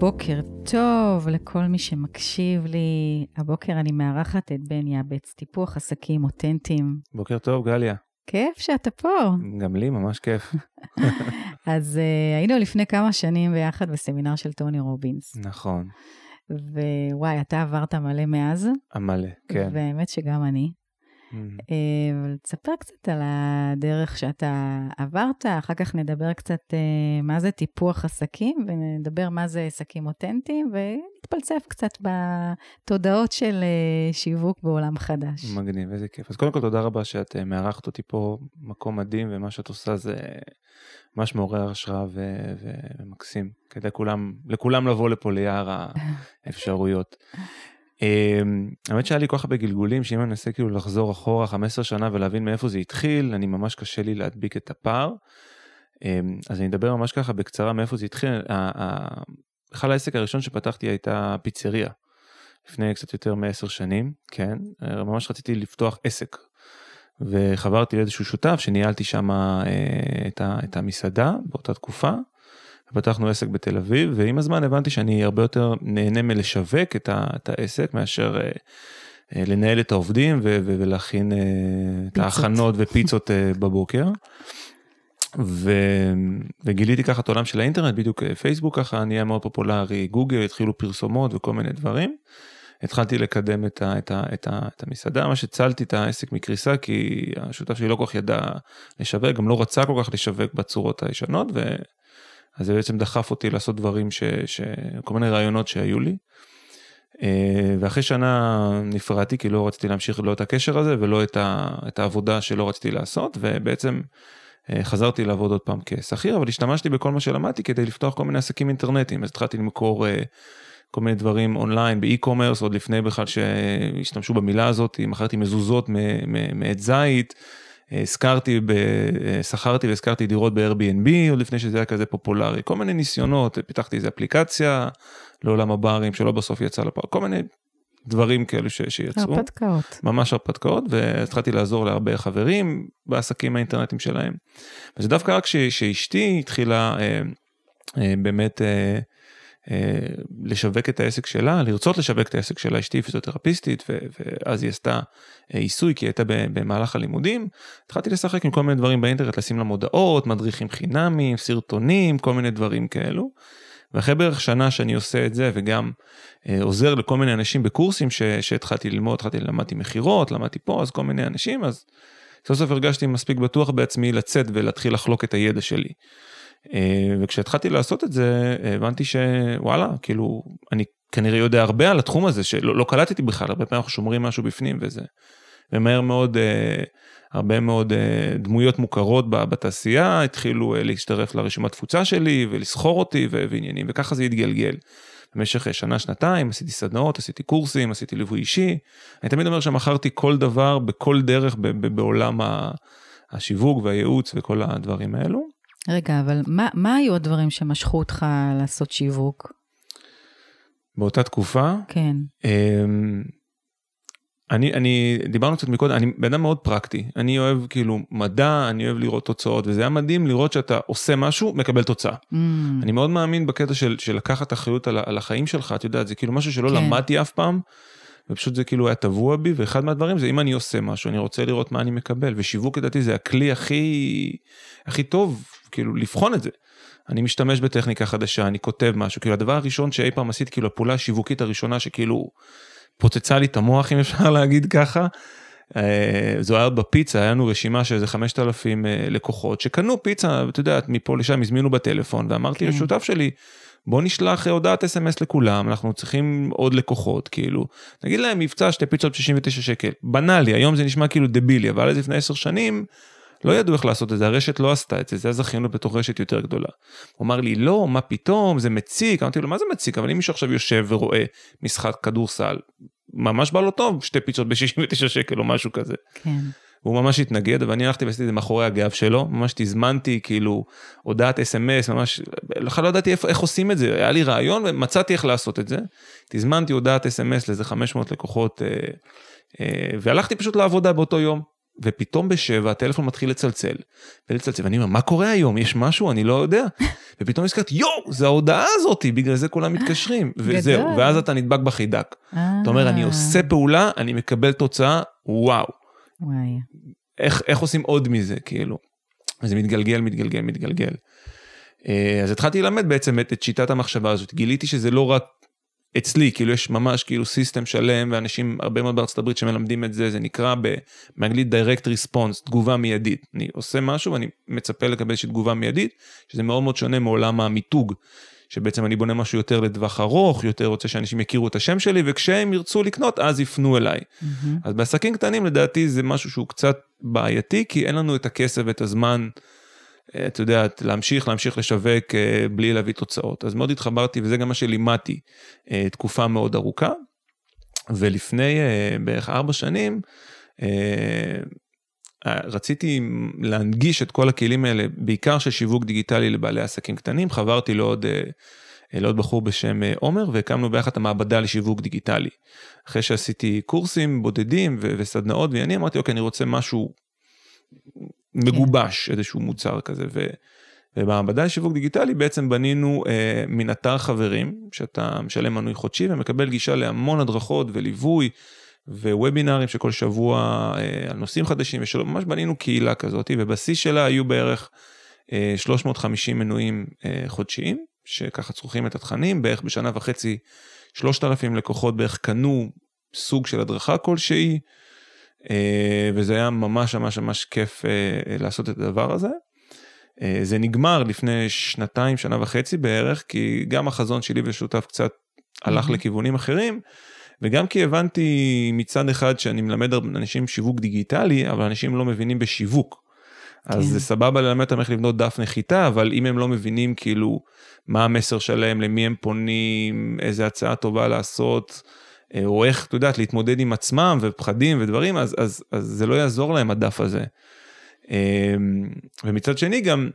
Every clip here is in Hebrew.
בוקר טוב לכל מי שמקשיב לי. הבוקר אני מארחת את בן יעבץ, טיפוח עסקים אותנטיים. בוקר טוב, גליה. כיף שאתה פה. גם לי, ממש כיף. אז uh, היינו לפני כמה שנים ביחד בסמינר של טוני רובינס. נכון. ווואי, אתה עברת מלא מאז. המלא, כן. והאמת שגם אני. אה, אבל תספר קצת על הדרך שאתה עברת, אחר כך נדבר קצת אה, מה זה טיפוח עסקים, ונדבר מה זה עסקים אותנטיים, ונתפלצף קצת בתודעות של אה, שיווק בעולם חדש. מגניב, איזה כיף. אז קודם כל תודה רבה שאת מארחת אותי פה, מקום מדהים, ומה שאת עושה זה ממש מעורר השראה ו- ומקסים. כדי כולם, לכולם לבוא לפה ליער האפשרויות. אמ, האמת שהיה לי כל כך הרבה גלגולים שאם אני אנסה כאילו לחזור אחורה 15 שנה ולהבין מאיפה זה התחיל אני ממש קשה לי להדביק את הפער. אמ, אז אני אדבר ממש ככה בקצרה מאיפה זה התחיל. בכלל העסק הראשון שפתחתי הייתה פיצריה. לפני קצת יותר מעשר שנים כן ממש רציתי לפתוח עסק. וחברתי לאיזשהו שותף שניהלתי שם אה, את המסעדה באותה תקופה. פתחנו עסק בתל אביב ועם הזמן הבנתי שאני הרבה יותר נהנה מלשווק את, ה, את העסק מאשר אה, אה, לנהל את העובדים ו, ו, ולהכין אה, את ההכנות ופיצות אה, בבוקר. ו... וגיליתי ככה את העולם של האינטרנט בדיוק אה, פייסבוק ככה נהיה מאוד פופולרי גוגל התחילו פרסומות וכל מיני דברים. התחלתי לקדם את, ה, את, ה, את, ה, את המסעדה, ממש הצלתי את העסק מקריסה כי השותף שלי לא כל כך ידע לשווק, גם לא רצה כל כך לשווק בצורות הישנות ו, אז זה בעצם דחף אותי לעשות דברים, ש, ש... כל מיני רעיונות שהיו לי. אה, ואחרי שנה נפרדתי כי לא רציתי להמשיך לא את הקשר הזה ולא את, ה, את העבודה שלא רציתי לעשות ובעצם אה, חזרתי לעבוד עוד פעם כשכיר אבל השתמשתי בכל מה שלמדתי כדי לפתוח כל מיני עסקים אינטרנטיים אז התחלתי למכור אה, כל מיני דברים אונליין באי-קומרס עוד לפני בכלל שהשתמשו במילה הזאת מכרתי מזוזות מעץ זית. השכרתי, שכרתי והשכרתי דירות ב-Airbnb עוד לפני שזה היה כזה פופולרי, כל מיני ניסיונות, פיתחתי איזה אפליקציה לעולם הברים שלא בסוף יצא לפועל, כל מיני דברים כאלו ש, שיצאו. הרפתקאות. ממש הרפתקאות, והתחלתי לעזור להרבה חברים בעסקים האינטרנטיים שלהם. וזה דווקא רק שאשתי התחילה אה, אה, באמת אה, לשווק את העסק שלה, לרצות לשווק את העסק שלה, אשתי פיזיותרפיסטית, ואז היא עשתה אה, עיסוי כי היא הייתה במהלך הלימודים. התחלתי לשחק עם כל מיני דברים באינטרנט, לשים לה מודעות, מדריכים חינמים, סרטונים, כל מיני דברים כאלו. ואחרי בערך שנה שאני עושה את זה וגם אה, עוזר לכל מיני אנשים בקורסים ש, שהתחלתי ללמוד, התחלתי למדתי מכירות, למדתי פה, אז כל מיני אנשים, אז סוף סוף הרגשתי מספיק בטוח בעצמי לצאת ולהתחיל לחלוק את הידע שלי. אה, וכשהתחלתי לעשות את זה הבנתי שוואלה כאילו אני כנראה יודע הרבה על התחום הזה שלא לא קלטתי בכלל הרבה פעמים אנחנו שומרים משהו בפנים וזה. ומהר מאוד אה, הרבה מאוד אה, דמויות מוכרות בתעשייה התחילו להצטרף לרשימת תפוצה שלי ולסחור אותי ועניינים וככה זה התגלגל. במשך שנה שנתיים עשיתי סדנאות עשיתי קורסים עשיתי ליווי אישי אני תמיד אומר שמכרתי כל דבר בכל דרך בעולם השיווק והייעוץ וכל הדברים האלו. רגע, אבל מה, מה היו הדברים שמשכו אותך לעשות שיווק? באותה תקופה? כן. אמ, אני, אני, דיברנו קצת מקודם, אני בן אדם מאוד פרקטי, אני אוהב כאילו מדע, אני אוהב לראות תוצאות, וזה היה מדהים לראות שאתה עושה משהו, מקבל תוצאה. Mm. אני מאוד מאמין בקטע של, של לקחת אחריות על, על החיים שלך, את יודעת, זה כאילו משהו שלא כן. למדתי אף פעם, ופשוט זה כאילו היה טבוע בי, ואחד מהדברים זה אם אני עושה משהו, אני רוצה לראות מה אני מקבל, ושיווק לדעתי זה הכלי הכי, הכי טוב כאילו לבחון את זה. אני משתמש בטכניקה חדשה, אני כותב משהו, כאילו הדבר הראשון שאי פעם עשיתי, כאילו הפעולה השיווקית הראשונה שכאילו פוצצה לי את המוח אם אפשר להגיד ככה, אה, זו היה בפיצה, היה לנו רשימה של איזה 5,000 אה, לקוחות שקנו פיצה, את יודעת, מפה לשם הזמינו בטלפון, ואמרתי כן. לשותף שלי, בוא נשלח הודעת אס.אם.אס לכולם, אנחנו צריכים עוד לקוחות, כאילו, נגיד להם מבצע שתי פיצות ב-69 שקל, בנאלי, היום זה נשמע כאילו דבילי, אבל אז לפני 10 שנים, לא ידעו איך לעשות את זה, הרשת לא עשתה את זה, זה היה זכיינות בתוך רשת יותר גדולה. הוא אמר לי, לא, מה פתאום, זה מציק, אמרתי לו, מה זה מציק, אבל אם מישהו עכשיו יושב ורואה משחק כדורסל, ממש בא לו טוב, שתי פיצות ב-69 שקל או משהו כזה. כן. הוא ממש התנגד ואני הלכתי ועשיתי את זה מאחורי הגב שלו ממש תזמנתי כאילו הודעת אס.אם.אס ממש בכלל לא ידעתי איך, איך עושים את זה היה לי רעיון ומצאתי איך לעשות את זה. תזמנתי הודעת אס.אם.אס לאיזה 500 לקוחות אה, אה, והלכתי פשוט לעבודה באותו יום ופתאום בשבע הטלפון מתחיל לצלצל, ולצלצל, ואני אומר, מה קורה היום? יש משהו? אני לא יודע. ופתאום נזכרתי, יואו, זה ההודעה הזאתי, בגלל זה כולם מתקשרים. וזהו, ואז אתה נדבק בחידק. אתה אומר, אני עושה פעולה, אני מקבל תוצאה, וואו. וואי. איך, איך עושים עוד מזה, כאילו? וזה מתגלגל, מתגלגל, מתגלגל. אה, אז התחלתי ללמד בעצם את, את שיטת המחשבה הזאת, גיליתי שזה לא רק אצלי, כאילו יש ממש כאילו סיסטם שלם ואנשים הרבה מאוד בארצות הברית שמלמדים את זה, זה נקרא באנגלית direct response, תגובה מיידית. אני עושה משהו ואני מצפה לקבל איזושהי תגובה מיידית, שזה מאוד מאוד שונה מעולם המיתוג, שבעצם אני בונה משהו יותר לטווח ארוך, יותר רוצה שאנשים יכירו את השם שלי, וכשהם ירצו לקנות אז יפנו אליי. Mm-hmm. אז בעסקים קטנים לדעתי זה משהו שהוא קצת בעייתי, כי אין לנו את הכסף ואת הזמן. אה, את יודעת, להמשיך, להמשיך לשווק אה, בלי להביא תוצאות. אז מאוד התחברתי, וזה גם מה שלימדתי אה, תקופה מאוד ארוכה. ולפני בערך ארבע שנים, רציתי להנגיש את כל הכלים האלה, בעיקר של שיווק דיגיטלי לבעלי עסקים קטנים. חברתי לעוד, לעוד בחור בשם עומר, והקמנו ביחד את המעבדה לשיווק דיגיטלי. אחרי שעשיתי קורסים בודדים וסדנאות ועניינים, אמרתי, אוקיי, אני רוצה משהו מגובש, כן. איזשהו מוצר כזה. ו... ובמעבדה לשיווק דיגיטלי בעצם בנינו אה, מן אתר חברים, שאתה משלם מנוי חודשי ומקבל גישה להמון הדרכות וליווי ווובינארים שכל שבוע אה, על נושאים חדשים, וממש בנינו קהילה כזאת, ובשיא שלה היו בערך אה, 350 מנויים אה, חודשיים, שככה צורכים את התכנים, בערך בשנה וחצי 3,000 לקוחות בערך קנו סוג של הדרכה כלשהי. אה, וזה היה ממש ממש ממש כיף אה, לעשות את הדבר הזה. אה, זה נגמר לפני שנתיים, שנה וחצי בערך, כי גם החזון שלי ושותף קצת הלך לכיוונים אחרים, וגם כי הבנתי מצד אחד שאני מלמד אנשים שיווק דיגיטלי, אבל אנשים לא מבינים בשיווק. אז כן. זה סבבה ללמד אותם איך לבנות דף נחיתה, אבל אם הם לא מבינים כאילו מה המסר שלהם, למי הם פונים, איזה הצעה טובה לעשות, אה, או איך, את יודעת, להתמודד עם עצמם ופחדים ודברים, אז, אז, אז זה לא יעזור להם הדף הזה. אמ, ומצד שני גם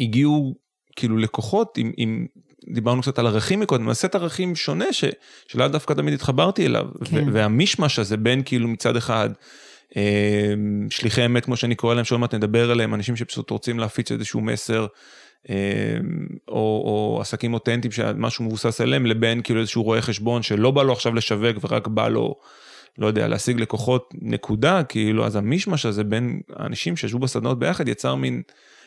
הגיעו כאילו לקוחות עם, עם דיברנו קצת על ערכים מקודם, סט ערכים שונה ש, שלאו דווקא תמיד התחברתי אליו, כן. והמישמש הזה בין כאילו מצד אחד, אמ, שליחי אמת כמו שאני קורא להם, שעוד מעט נדבר עליהם, אנשים שפשוט רוצים להפיץ איזשהו מסר אמ, או, או עסקים אותנטיים שמשהו מבוסס עליהם, לבין כאילו איזשהו רואה חשבון שלא בא לו עכשיו לשווק ורק בא לו, לא יודע, להשיג לקוחות נקודה, כאילו, אז המישמש הזה בין האנשים שישבו בסדנאות ביחד יצר מין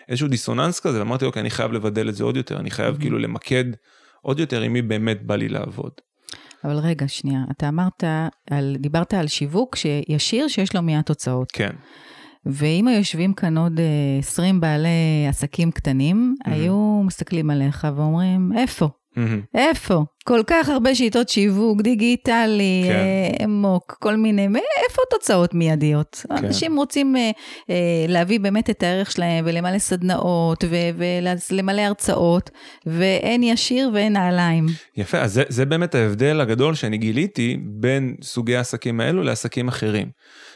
איזשהו דיסוננס כזה, ואמרתי, אוקיי, אני חייב לבדל את זה עוד יותר, אני חייב mm-hmm. כאילו למקד עוד יותר עם מי באמת בא לי לעבוד. אבל רגע, שנייה, אתה אמרת, על, דיברת על שיווק ישיר שיש לו מיד תוצאות. כן. ואם היו יושבים כאן עוד 20 אה, בעלי עסקים קטנים, mm-hmm. היו מסתכלים עליך ואומרים, איפה? Mm-hmm. איפה? כל כך הרבה שיטות שיווק, דיגיטלי, כן. אה, אמוק, כל מיני, איפה תוצאות מיידיות? כן. אנשים רוצים אה, אה, להביא באמת את הערך שלהם ולמלא סדנאות ולמלא הרצאות, ואין ישיר ואין נעליים. יפה, אז זה, זה באמת ההבדל הגדול שאני גיליתי בין סוגי העסקים האלו לעסקים אחרים.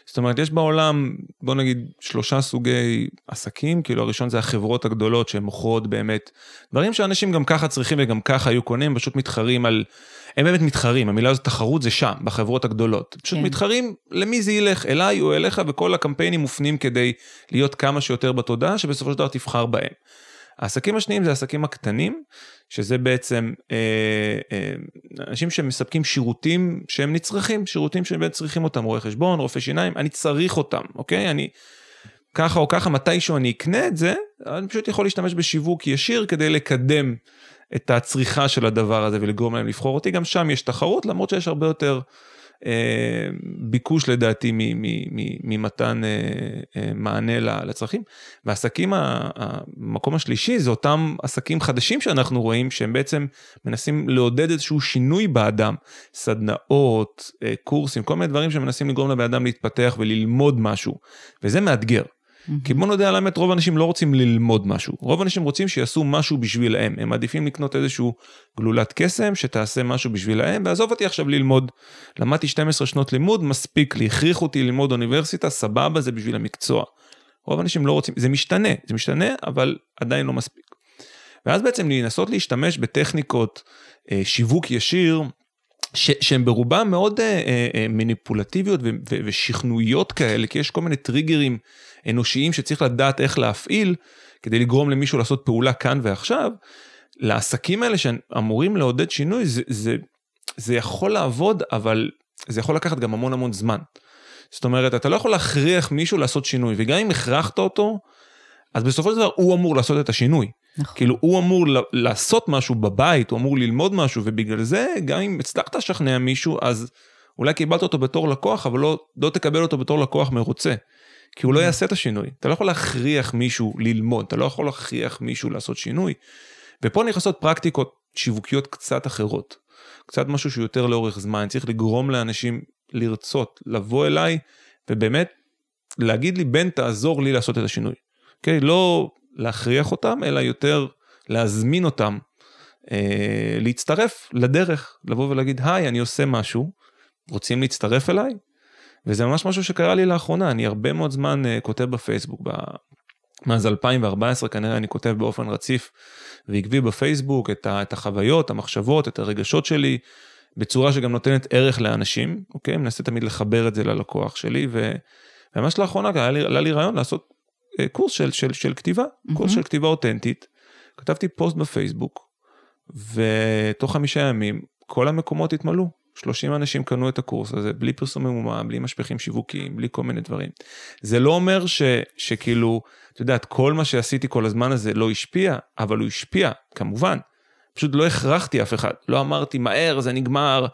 זאת אומרת, יש בעולם, בוא נגיד, שלושה סוגי עסקים, כאילו הראשון זה החברות הגדולות שהן מוכרות באמת דברים שאנשים גם ככה צריכים וגם ככה היו קונים, פשוט מתחרים על, הם באמת מתחרים, המילה הזאת תחרות זה שם, בחברות הגדולות. פשוט כן. מתחרים למי זה ילך, אליי או אליך, וכל הקמפיינים מופנים כדי להיות כמה שיותר בתודעה, שבסופו של דבר תבחר בהם. העסקים השניים זה העסקים הקטנים, שזה בעצם אה, אה, אנשים שמספקים שירותים שהם נצרכים, שירותים שבאמת צריכים אותם, רואי חשבון, רופא שיניים, אני צריך אותם, אוקיי? אני ככה או ככה, מתישהו אני אקנה את זה, אני פשוט יכול להשתמש בשיווק ישיר כדי לקדם את הצריכה של הדבר הזה ולגרום להם לבחור אותי. גם שם יש תחרות, למרות שיש הרבה יותר ביקוש לדעתי ממתן אה, אה, מענה לצרכים. והעסקים, המקום השלישי זה אותם עסקים חדשים שאנחנו רואים שהם בעצם מנסים לעודד איזשהו שינוי באדם, סדנאות, קורסים, כל מיני דברים שמנסים לגרום לבן אדם להתפתח וללמוד משהו, וזה מאתגר. כי בוא נודה על האמת, רוב האנשים לא רוצים ללמוד משהו. רוב האנשים רוצים שיעשו משהו בשבילהם. הם מעדיפים לקנות איזשהו גלולת קסם שתעשה משהו בשבילהם, ועזוב אותי עכשיו ללמוד. למדתי 12 שנות לימוד, מספיק לי, הכריחו אותי ללמוד אוניברסיטה, סבבה, זה בשביל המקצוע. רוב האנשים לא רוצים, זה משתנה, זה משתנה, אבל עדיין לא מספיק. ואז בעצם לנסות להשתמש בטכניקות אה, שיווק ישיר, שהן ברובן מאוד אה, אה, אה, מניפולטיביות ו- ו- ושכנועיות כאלה, כי יש כל מיני טריגרים אנושיים שצריך לדעת איך להפעיל כדי לגרום למישהו לעשות פעולה כאן ועכשיו. לעסקים האלה שאמורים לעודד שינוי, זה, זה, זה יכול לעבוד, אבל זה יכול לקחת גם המון המון זמן. זאת אומרת, אתה לא יכול להכריח מישהו לעשות שינוי, וגם אם הכרחת אותו, אז בסופו של דבר הוא אמור לעשות את השינוי. נכון. כאילו, הוא אמור לעשות משהו בבית, הוא אמור ללמוד משהו, ובגלל זה, גם אם הצלחת לשכנע מישהו, אז אולי קיבלת אותו בתור לקוח, אבל לא, לא תקבל אותו בתור לקוח מרוצה. כי הוא לא mm. יעשה את השינוי. אתה לא יכול להכריח מישהו ללמוד, אתה לא יכול להכריח מישהו לעשות שינוי. ופה נכנסות פרקטיקות שיווקיות קצת אחרות. קצת משהו שהוא יותר לאורך זמן, צריך לגרום לאנשים לרצות, לבוא אליי, ובאמת להגיד לי, בן, תעזור לי לעשות את השינוי. אוקיי? Okay? לא להכריח אותם, אלא יותר להזמין אותם אה, להצטרף לדרך, לבוא ולהגיד, היי, אני עושה משהו, רוצים להצטרף אליי? וזה ממש משהו שקרה לי לאחרונה, אני הרבה מאוד זמן אה, כותב בפייסבוק, ב... מאז 2014 כנראה אני כותב באופן רציף ועקבי בפייסבוק את, ה... את החוויות, המחשבות, את הרגשות שלי, בצורה שגם נותנת ערך לאנשים, אוקיי? מנסה תמיד לחבר את זה ללקוח שלי, וממש לאחרונה עלה לי, עלה לי רעיון לעשות קורס של, של, של כתיבה, mm-hmm. קורס של כתיבה אותנטית. כתבתי פוסט בפייסבוק, ותוך חמישה ימים כל המקומות התמלאו. 30 אנשים קנו את הקורס הזה בלי פרסום ממומן, בלי משפיכים שיווקיים, בלי כל מיני דברים. זה לא אומר ש, שכאילו, את יודעת, כל מה שעשיתי כל הזמן הזה לא השפיע, אבל הוא השפיע, כמובן. פשוט לא הכרחתי אף אחד, לא אמרתי מהר זה נגמר,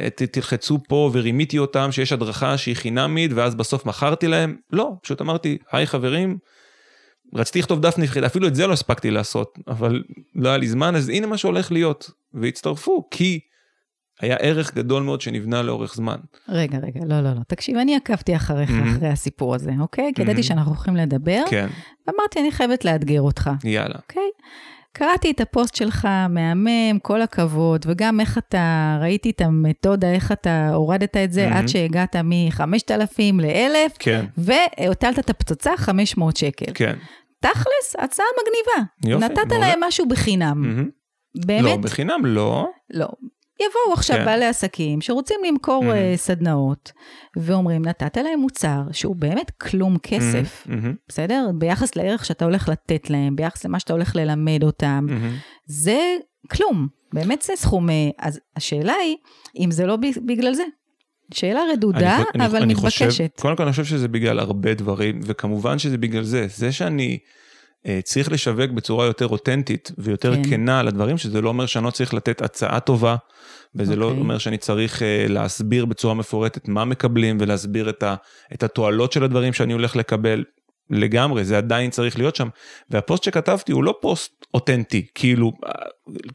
אה, ת, תלחצו פה ורימיתי אותם שיש הדרכה שהיא חינמית ואז בסוף מכרתי להם, לא, פשוט אמרתי היי חברים, רציתי לכתוב דף נבחרת, אפילו את זה לא הספקתי לעשות, אבל לא היה לי זמן, אז הנה מה שהולך להיות, והצטרפו, כי היה ערך גדול מאוד שנבנה לאורך זמן. רגע, רגע, לא, לא, לא. תקשיב, אני עקבתי אחריך, mm-hmm. אחרי הסיפור הזה, אוקיי? כי ידעתי mm-hmm. שאנחנו הולכים לדבר. כן. ואמרתי, אני חייבת לאתגר אותך. יאללה. אוקיי? קראתי את הפוסט שלך, מהמם, כל הכבוד, וגם איך אתה, ראיתי את המתודה, איך אתה הורדת את זה mm-hmm. עד שהגעת מ-5,000 ל-1,000, כן. והוטלת את הפצצה 500 שקל. כן. תכלס, הצעה מגניבה. יופי, נתת מעולה. להם משהו בחינם. Mm-hmm. באמת? לא, בחינם לא. לא. יבואו עכשיו כן. בעלי עסקים שרוצים למכור mm-hmm. סדנאות, ואומרים, נתת להם מוצר שהוא באמת כלום כסף, mm-hmm. בסדר? ביחס לערך שאתה הולך לתת להם, ביחס למה שאתה הולך ללמד אותם, mm-hmm. זה כלום, באמת זה סכום, אה, אז השאלה היא, אם זה לא בגלל זה. שאלה רדודה, אני, אבל אני מתבקשת. חושב, קודם כל אני חושב שזה בגלל הרבה דברים, וכמובן שזה בגלל זה. זה שאני אה, צריך לשווק בצורה יותר אותנטית ויותר כן. כנה על הדברים, שזה לא אומר שאני לא צריך לתת הצעה טובה, וזה okay. לא אוקיי. אומר שאני צריך uh, להסביר בצורה מפורטת מה מקבלים ולהסביר את, ה, את התועלות של הדברים שאני הולך לקבל. לגמרי, זה עדיין צריך להיות שם. והפוסט שכתבתי הוא לא פוסט אותנטי, כאילו, אה,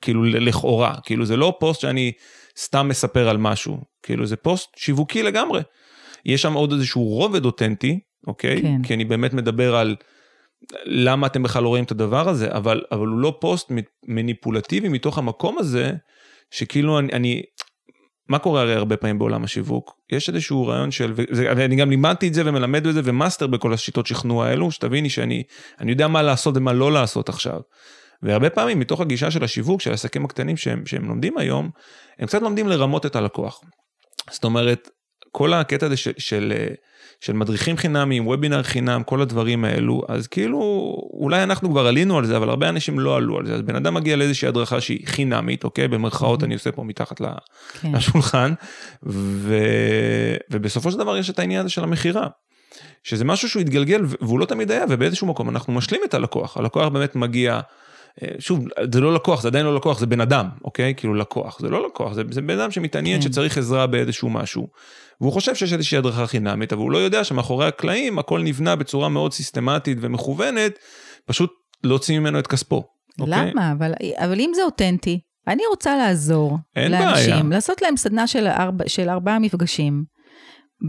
כאילו לכאורה, כאילו זה לא פוסט שאני סתם מספר על משהו, כאילו זה פוסט שיווקי לגמרי. יש שם עוד איזשהו רובד אותנטי, אוקיי? כן. כי אני באמת מדבר על למה אתם בכלל לא רואים את הדבר הזה, אבל, אבל הוא לא פוסט מניפולטיבי מתוך המקום הזה, שכאילו אני, אני, מה קורה הרי הרבה פעמים בעולם השיווק? יש איזשהו רעיון של, ואני גם לימדתי את זה ומלמד את זה ו master בכל השיטות שכנוע האלו, שתביני שאני אני יודע מה לעשות ומה לא לעשות עכשיו. והרבה פעמים מתוך הגישה של השיווק, של העסקים הקטנים שהם, שהם לומדים היום, הם קצת לומדים לרמות את הלקוח. זאת אומרת, כל הקטע הזה של, של, של מדריכים חינמים, וובינר חינם, כל הדברים האלו, אז כאילו, אולי אנחנו כבר עלינו על זה, אבל הרבה אנשים לא עלו על זה. אז בן אדם מגיע לאיזושהי הדרכה שהיא חינמית, אוקיי? במרכאות mm-hmm. אני עושה פה מתחת כן. לשולחן, ו... ובסופו של דבר יש את העניין הזה של המכירה. שזה משהו שהוא התגלגל והוא לא תמיד היה, ובאיזשהו מקום אנחנו משלים את הלקוח. הלקוח באמת מגיע... אה, שוב, זה לא לקוח, זה עדיין לא לקוח, זה בן אדם, אוקיי? כאילו לקוח, זה לא לקוח, זה, זה בן אדם שמתעניין כן. שצריך עזרה באיזשהו משהו. והוא חושב שיש איזושהי הדרכה חינמית, אבל הוא לא יודע שמאחורי הקלעים הכל נבנה בצורה מאוד סיסטמטית ומכוונת, פשוט להוציא ממנו את כספו. אוקיי? למה? אבל, אבל אם זה אותנטי, אני רוצה לעזור לאנשים, בעיה. לעשות להם סדנה של, ארבע, של ארבעה מפגשים.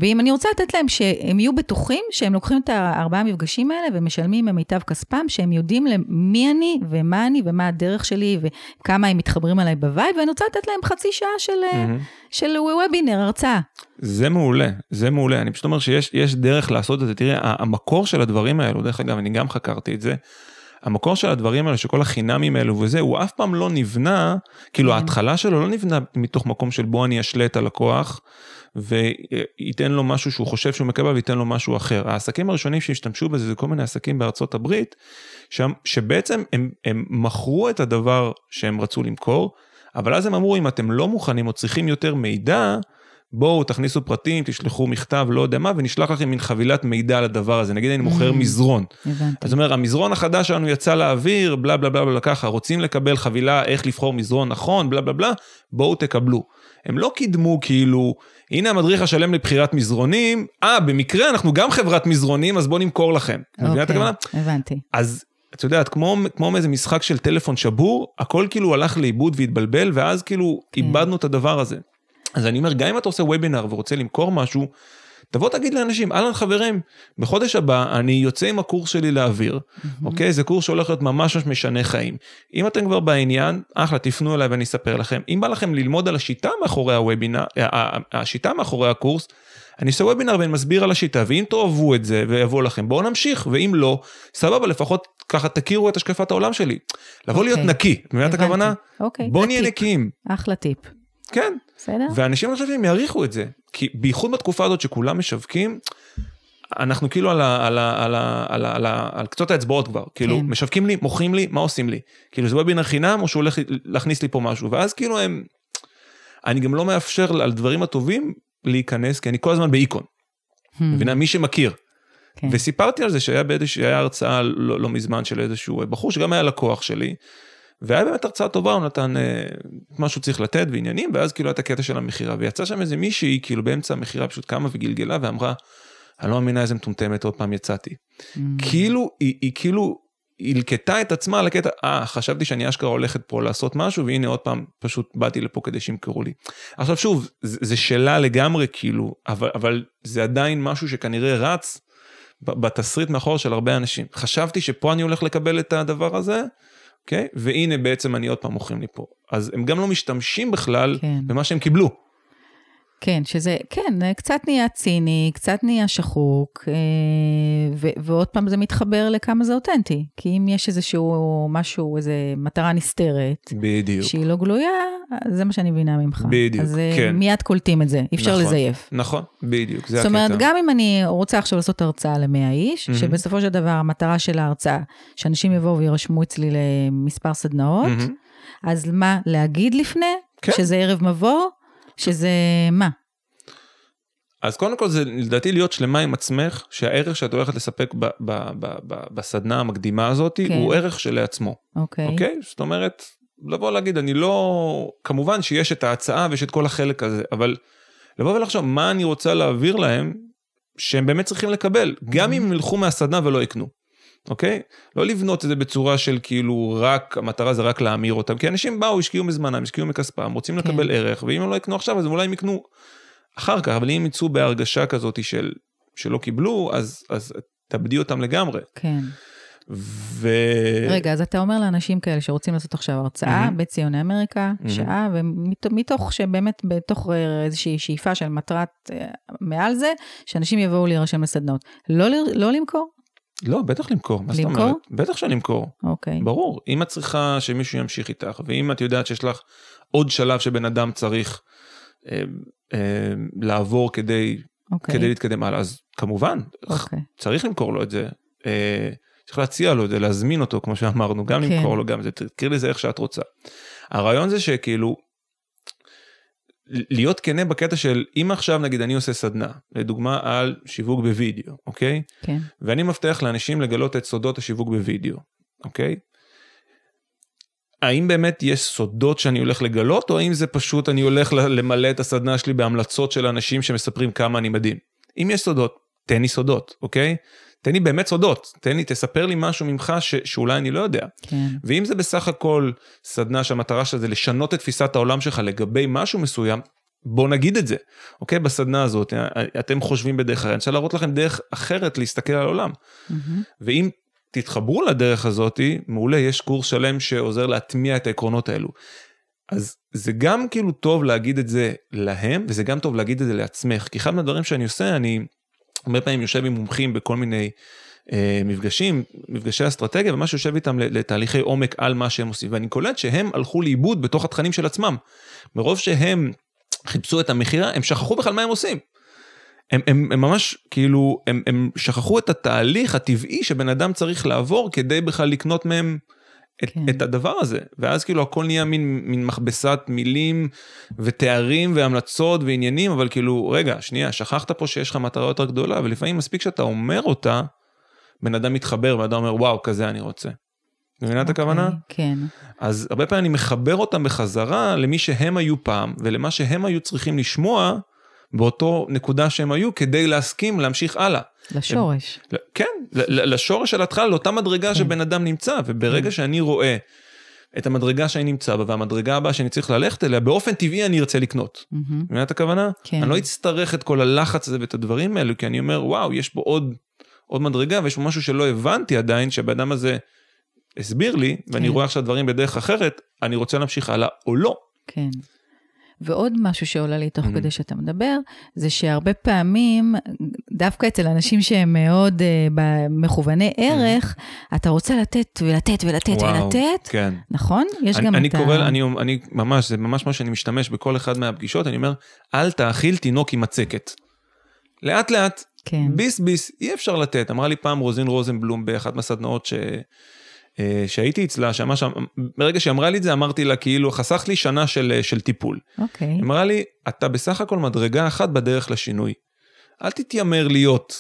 ואם אני רוצה לתת להם שהם יהיו בטוחים שהם לוקחים את הארבעה מפגשים האלה ומשלמים ממיטב כספם, שהם יודעים מי אני ומה אני ומה הדרך שלי וכמה הם מתחברים אליי ב vibe, ואני רוצה לתת להם חצי שעה של, mm-hmm. של וובינר, הרצאה. זה מעולה, זה מעולה. אני פשוט אומר שיש דרך לעשות את זה. תראה, המקור של הדברים האלו, דרך אגב, אני גם חקרתי את זה. המקור של הדברים האלה, שכל החינמים האלו וזה, הוא אף פעם לא נבנה, כאילו. ההתחלה שלו לא נבנה מתוך מקום של בוא אני אשלה את הלקוח, וייתן לו משהו שהוא חושב שהוא מקבל וייתן לו משהו אחר. העסקים הראשונים שהשתמשו בזה זה כל מיני עסקים בארצות הברית, שם, שבעצם הם, הם מכרו את הדבר שהם רצו למכור, אבל אז הם אמרו אם אתם לא מוכנים או צריכים יותר מידע, בואו תכניסו פרטים, תשלחו מכתב, לא יודע מה, ונשלח לכם מין חבילת מידע על הדבר הזה. נגיד אני מוכר Mm. מזרון. הבנתי. אז אומר, המזרון החדש שלנו יצא לאוויר, בלה בלה בלה בלה ככה, רוצים לקבל חבילה איך לבחור מזרון נכון, בלה בלה בלה, בואו תקבלו. הם לא קידמו כאילו, הנה המדריך השלם לבחירת מזרונים, אה, במקרה אנחנו גם חברת מזרונים, אז בואו נמכור לכם. את אוקיי, הכוונה? הבנתי. אז את יודעת, כמו, כמו איזה משחק של טלפון שבור, הכל כאילו הלך לאיבוד והתבלבל, ואז כאילו כן. איבדנו את הדבר הזה. אז אני אומר, גם אם אתה עושה וובינר ורוצה למכור משהו, תבוא תגיד לאנשים, אהלן חברים, בחודש הבא אני יוצא עם הקורס שלי לאוויר, אוקיי? זה קורס שהולך להיות ממש ממש משנה חיים. אם אתם כבר בעניין, אחלה, תפנו אליי ואני אספר לכם. אם בא לכם ללמוד על השיטה מאחורי הוובינר, ה- ה- השיטה מאחורי הקורס, אני עושה וובינר ואני מסביר על השיטה, ואם תאהבו את זה ויבוא לכם, בואו נמשיך, ואם לא, סבבה, לפחות ככה תכירו את השקפת העולם שלי. לבוא להיות אוקיי. נקי, את מבינה את. הכוונה? אוקיי, בואו זה נהיה. נקיים. אחלה טיפ. כן, בסדר? ואנשים אני חושב שהם יעריכו את זה, כי בייחוד בתקופה הזאת שכולם משווקים, אנחנו כאילו על, ה, על, ה, על, ה, על, ה, על, ה, על קצות האצבעות כבר, כאילו כן. משווקים לי, מוכרים לי, מה עושים לי? כאילו זה וובינר חינם או שהוא הולך להכניס לי פה משהו, ואז כאילו הם, אני גם לא מאפשר על דברים הטובים להיכנס, כי אני כל הזמן באיקון, Hmm, מבינה? מי שמכיר. כן. וסיפרתי על זה שהיה באיזושהי, הרצאה לא, לא מזמן של איזשהו בחור שגם היה לקוח שלי, והיה באמת הרצאה טובה, הוא נתן אה, מה שהוא צריך לתת ועניינים, ואז כאילו היה את הקטע של המכירה, ויצא שם איזה מישהי, כאילו באמצע המכירה פשוט קמה וגלגלה ואמרה, אני לא מאמינה איזה מטומטמת, עוד פעם יצאתי. Hmm, כאילו, היא, היא כאילו הלקטה את עצמה על הקטע, אה, חשבתי שאני אשכרה הולכת פה לעשות משהו, והנה עוד פעם, פשוט באתי לפה כדי שימכרו לי. עכשיו שוב, זה, זה שאלה לגמרי כאילו, אבל, אבל זה עדיין משהו שכנראה רץ בתסריט מאחור של הרבה אנשים. חשבתי שפה אני הולך לקבל את הדבר הזה, אוקיי? והנה בעצם אני עוד פעם מוכרים לי פה. אז הם גם לא משתמשים בכלל כן. במה שהם קיבלו. כן, שזה, כן, קצת נהיה ציני, קצת נהיה שחוק, אה, ו- ועוד פעם זה מתחבר לכמה זה אותנטי. כי אם יש איזשהו משהו, איזו מטרה נסתרת, בדיוק. שהיא לא גלויה, זה מה שאני מבינה ממך. בדיוק, אז אה, כן. מיד קולטים את זה, אי אפשר נכון. לזייף. נכון, בדיוק, זה זאת הקטע. אומרת, גם אם אני רוצה עכשיו לעשות הרצאה ל-100 איש, מהמם. שבסופו של דבר המטרה של ההרצאה, שאנשים יבואו וירשמו אצלי למספר סדנאות, מהמם. אז מה, להגיד לפני? כן. שזה ערב מבוא? שזה מה? אז קודם כל זה לדעתי להיות שלמה עם עצמך, שהערך שאת הולכת לספק ב- ב- ב- ב- בסדנה המקדימה הזאת, כן. הוא ערך שלעצמו, אוקיי. אוקיי? זאת אומרת, לבוא להגיד, אני לא... כמובן שיש את ההצעה ויש את כל החלק הזה, אבל לבוא ולחשוב מה אני רוצה להעביר להם, שהם באמת צריכים לקבל, גם אם הם ילכו מהסדנה ולא יקנו. אוקיי? לא לבנות את זה בצורה של כאילו רק, המטרה זה רק להמיר אותם, כי אנשים באו, השקיעו מזמנם, השקיעו מכספם, רוצים כן. לקבל ערך, ואם הם לא יקנו עכשיו, אז אולי הם יקנו אחר כך, אבל אם יצאו בהרגשה כזאת של, שלא קיבלו, אז, אז תאבדי אותם לגמרי. כן. ו... רגע, אז אתה אומר לאנשים כאלה שרוצים לעשות עכשיו הרצאה מהמם. בציוני אמריקה, מהמם. שעה, ומתוך שבאמת בתוך אה, איזושהי שאיפה של מטרת אה, מעל זה, שאנשים יבואו להירשם לסדנאות. לא לא למכור? לא, בטח למכור, מה זאת למכור? אומרת? בטח שלמכור, אוקיי. ברור. אם את צריכה שמישהו ימשיך איתך, ואם את יודעת שיש לך עוד שלב שבן אדם צריך אה, אה, לעבור כדי, אוקיי. כדי להתקדם הלאה, אז כמובן, אוקיי. צריך למכור לו את זה. אה, צריך להציע לו את זה, להזמין אותו, כמו שאמרנו, גם כן. למכור לו גם זה, תקראי לזה איך שאת רוצה. הרעיון זה שכאילו, להיות כנה בקטע של אם עכשיו נגיד אני עושה סדנה, לדוגמה על שיווק בווידאו, אוקיי? כן. ואני מבטיח לאנשים לגלות את סודות השיווק בווידאו, אוקיי? האם באמת יש סודות שאני הולך לגלות, או האם זה פשוט אני הולך למלא את הסדנה שלי בהמלצות של אנשים שמספרים כמה אני מדהים? אם יש סודות, תן לי סודות, אוקיי? תן לי באמת סודות, תן לי, תספר לי משהו ממך ש, שאולי אני לא יודע. כן. ואם זה בסך הכל סדנה שהמטרה שלה זה לשנות את תפיסת העולם שלך לגבי משהו מסוים, בוא נגיד את זה, אוקיי? בסדנה הזאת, אתם חושבים בדרך אחרת, אני רוצה להראות לכם דרך אחרת להסתכל על העולם. מהמם. ואם תתחברו לדרך הזאת, מעולה, יש קורס שלם שעוזר להטמיע את העקרונות האלו. אז זה גם כאילו טוב להגיד את זה להם, וזה גם טוב להגיד את זה לעצמך, כי אחד מהדברים שאני עושה, אני הרבה פעמים יושב עם מומחים בכל מיני אה, מפגשים, מפגשי אסטרטגיה, וממש יושב איתם לתהליכי עומק על מה שהם עושים, ואני קולט שהם הלכו לאיבוד בתוך התכנים של עצמם. מרוב שהם חיפשו את המכירה, הם שכחו בכלל מה הם עושים. הם, הם, הם ממש כאילו, הם, הם שכחו את התהליך הטבעי שבן אדם צריך לעבור כדי בכלל לקנות מהם את, כן. את הדבר הזה. ואז כאילו הכל נהיה מין, מין מכבסת מילים ותארים והמלצות ועניינים, אבל כאילו, רגע, שנייה, שכחת פה שיש לך מטרה יותר גדולה, ולפעמים מספיק שאתה אומר אותה, בן אדם מתחבר, בן אדם אומר, וואו, כזה אני רוצה. מבינה את אוקיי, הכוונה? כן. אז הרבה פעמים אני מחבר אותם בחזרה למי שהם היו פעם, ולמה שהם היו צריכים לשמוע באותו נקודה שהם היו, כדי להסכים להמשיך הלאה. לשורש. הם, כן, לשורש של ההתחלה, לאותה מדרגה כן. שבן אדם נמצא, וברגע כן. שאני רואה את המדרגה שאני נמצא בה, והמדרגה הבאה שאני צריך ללכת אליה, באופן טבעי אני ארצה לקנות. מבינה את הכוונה? כן. אני לא אצטרך את כל הלחץ הזה ואת הדברים האלו, כי אני אומר, וואו, יש פה עוד, עוד מדרגה, ויש פה משהו שלא הבנתי עדיין, שהבן אדם הזה הסביר לי, ואני כן. רואה עכשיו דברים בדרך אחרת, אני רוצה להמשיך הלאה או לא. כן. ועוד משהו שעולה לי תוך mm-hmm. כדי שאתה מדבר, זה שהרבה פעמים, דווקא אצל אנשים שהם מאוד uh, מכווני ערך, mm-hmm. אתה רוצה לתת ולתת ולתת וואו, ולתת, כן. נכון? יש אני, גם אני את קורא, ה... אני, אני ממש, זה ממש מה שאני משתמש בכל אחד מהפגישות, אני אומר, אל תאכיל תינוק עם מצקת. לאט לאט, כן. ביס ביס, אי אפשר לתת. אמרה לי פעם רוזין רוזנבלום באחת מהסדנאות ש... אה, שהייתי אצלה, שאמרה שם, ברגע שהיא אמרה לי את זה, אמרתי לה כאילו, חסך לי שנה של, אה, של טיפול. אוקיי. היא אמרה לי, אתה בסך הכל מדרגה אחת בדרך לשינוי. אל תתיימר להיות,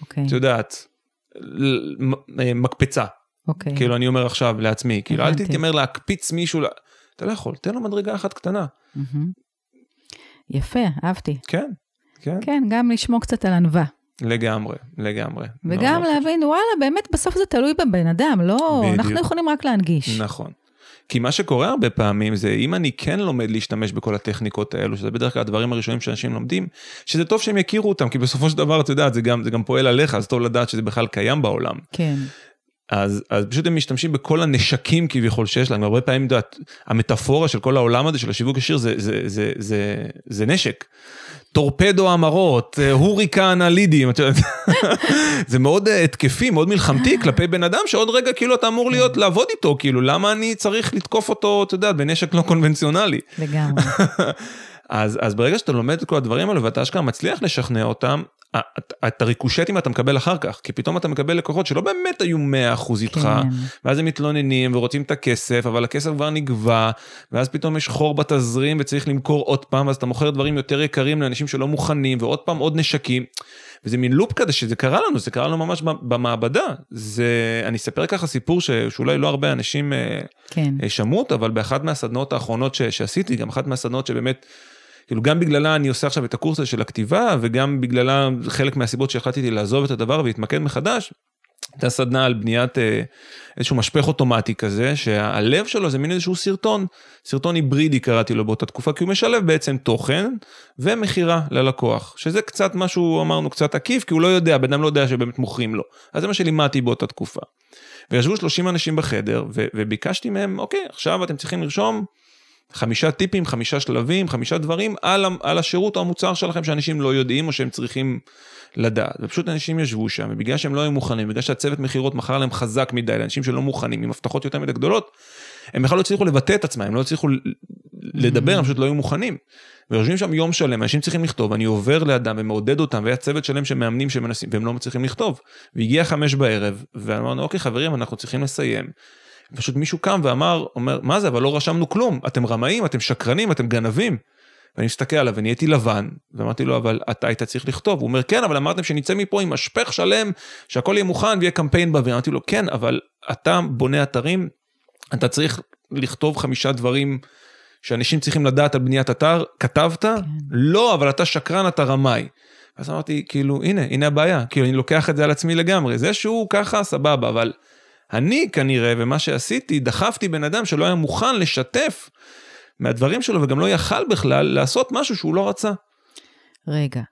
אוקיי. את יודעת, אה, מקפצה. אוקיי. כאילו, אני אומר עכשיו לעצמי, כאילו, אל תתיימר להקפיץ מישהו, אתה לא יכול, תן לו מדרגה אחת קטנה. יפה, אהבתי. כן, כן. כן, גם לשמור קצת על ענווה. לגמרי, לגמרי. וגם לא, להבין, לא וואלה, באמת בסוף זה תלוי בבן אדם, לא, בדיוק. אנחנו יכולים רק להנגיש. נכון. כי מה שקורה הרבה פעמים זה אם אני כן לומד להשתמש בכל הטכניקות האלו, שזה בדרך כלל הדברים הראשונים שאנשים לומדים, שזה טוב שהם יכירו אותם, כי בסופו של דבר, את יודעת, זה גם, זה גם פועל עליך, אז טוב לדעת שזה בכלל קיים בעולם. כן. אז, אז פשוט הם משתמשים בכל הנשקים כביכול שיש להם, הרבה פעמים, יודעת, המטאפורה של כל העולם הזה של השיווק ישיר זה, זה, זה, זה, זה נשק. טורפדו המרות, אה, הוריקן הלידים, את יודעת, זה מאוד אה, התקפי, מאוד מלחמתי כלפי בן אדם שעוד רגע כאילו אתה אמור להיות, לעבוד איתו, כאילו למה אני צריך לתקוף אותו, את יודעת, בנשק לא קונבנציונלי. לגמרי. אז, אז ברגע שאתה לומד את כל הדברים האלו ואתה אשכרה מצליח לשכנע אותם, את הריקושטים אתה מקבל אחר כך, כי פתאום אתה מקבל לקוחות שלא באמת היו 100% איתך, כן. ואז הם מתלוננים ורוצים את הכסף, אבל הכסף כבר נגבה, ואז פתאום יש חור בתזרים וצריך למכור עוד פעם, אז אתה מוכר דברים יותר יקרים לאנשים שלא מוכנים, ועוד פעם עוד נשקים. וזה מין לופ כזה שזה קרה לנו, זה קרה לנו ממש במעבדה. זה, אני אספר ככה סיפור ש, שאולי לא הרבה אנשים אה, כן. אה, שמעו אותו, אבל באחת מהסדנאות האחרונות ש, שעשיתי, גם אחת מהסדנאות שבאמת... כאילו גם בגללה אני עושה עכשיו את הקורס הזה של הכתיבה, וגם בגללה חלק מהסיבות שהחלטתי לעזוב את הדבר ולהתמקד מחדש, הייתה סדנה על בניית אה, איזשהו משפך אוטומטי כזה, שהלב שלו זה מין איזשהו סרטון, סרטון היברידי קראתי לו באותה תקופה, כי הוא משלב בעצם תוכן ומכירה ללקוח, שזה קצת משהו אמרנו קצת עקיף, כי הוא לא יודע, בן אדם לא יודע שבאמת מוכרים לו. אז זה מה שלימדתי באותה תקופה. וישבו 30 אנשים בחדר, וביקשתי מהם, אוקיי, עכשיו אתם צריכים לרשום חמישה טיפים, חמישה שלבים, חמישה דברים על, על השירות או המוצר שלכם שאנשים לא יודעים או שהם צריכים לדעת. ופשוט אנשים ישבו שם, ובגלל שהם לא היו מוכנים, בגלל שהצוות מכירות מכר להם חזק מדי לאנשים שלא מוכנים, עם הבטחות יותר מדי גדולות, הם בכלל לא הצליחו לבטא את עצמם, הם לא הצליחו לדבר, הם פשוט לא היו מוכנים. ויושבים שם יום שלם, אנשים צריכים לכתוב, אני עובר לאדם ומעודד אותם, והיה צוות שלם של מאמנים שמנסים, והם לא מצליחים לכתוב. והגיע חמש בערב, ואמרנו, אוקיי חברים, אנחנו צריכים לסיים. פשוט מישהו קם ואמר, אומר, מה זה, אבל לא רשמנו כלום, אתם רמאים, אתם שקרנים, אתם גנבים. ואני מסתכל עליו ונהייתי לבן, ואמרתי לו, אבל אתה היית צריך לכתוב. הוא אומר, כן, אבל אמרתם שנצא מפה עם משפך שלם, שהכל יהיה מוכן ויהיה קמפיין באוויר. אמרתי לו, כן, אבל אתה בונה אתרים, אתה צריך לכתוב חמישה דברים שאנשים צריכים לדעת על בניית אתר, כתבת? כן. לא, אבל אתה שקרן, אתה רמאי. אז אמרתי, כאילו, הנה, הנה הבעיה, כאילו, אני לוקח את זה על עצמי לגמרי. זה שהוא ככה, סבבה, אבל אני כנראה, ומה שעשיתי, דחפתי בן אדם שלא היה מוכן לשתף מהדברים שלו, וגם לא יכל בכלל לעשות משהו שהוא לא רצה. רגע,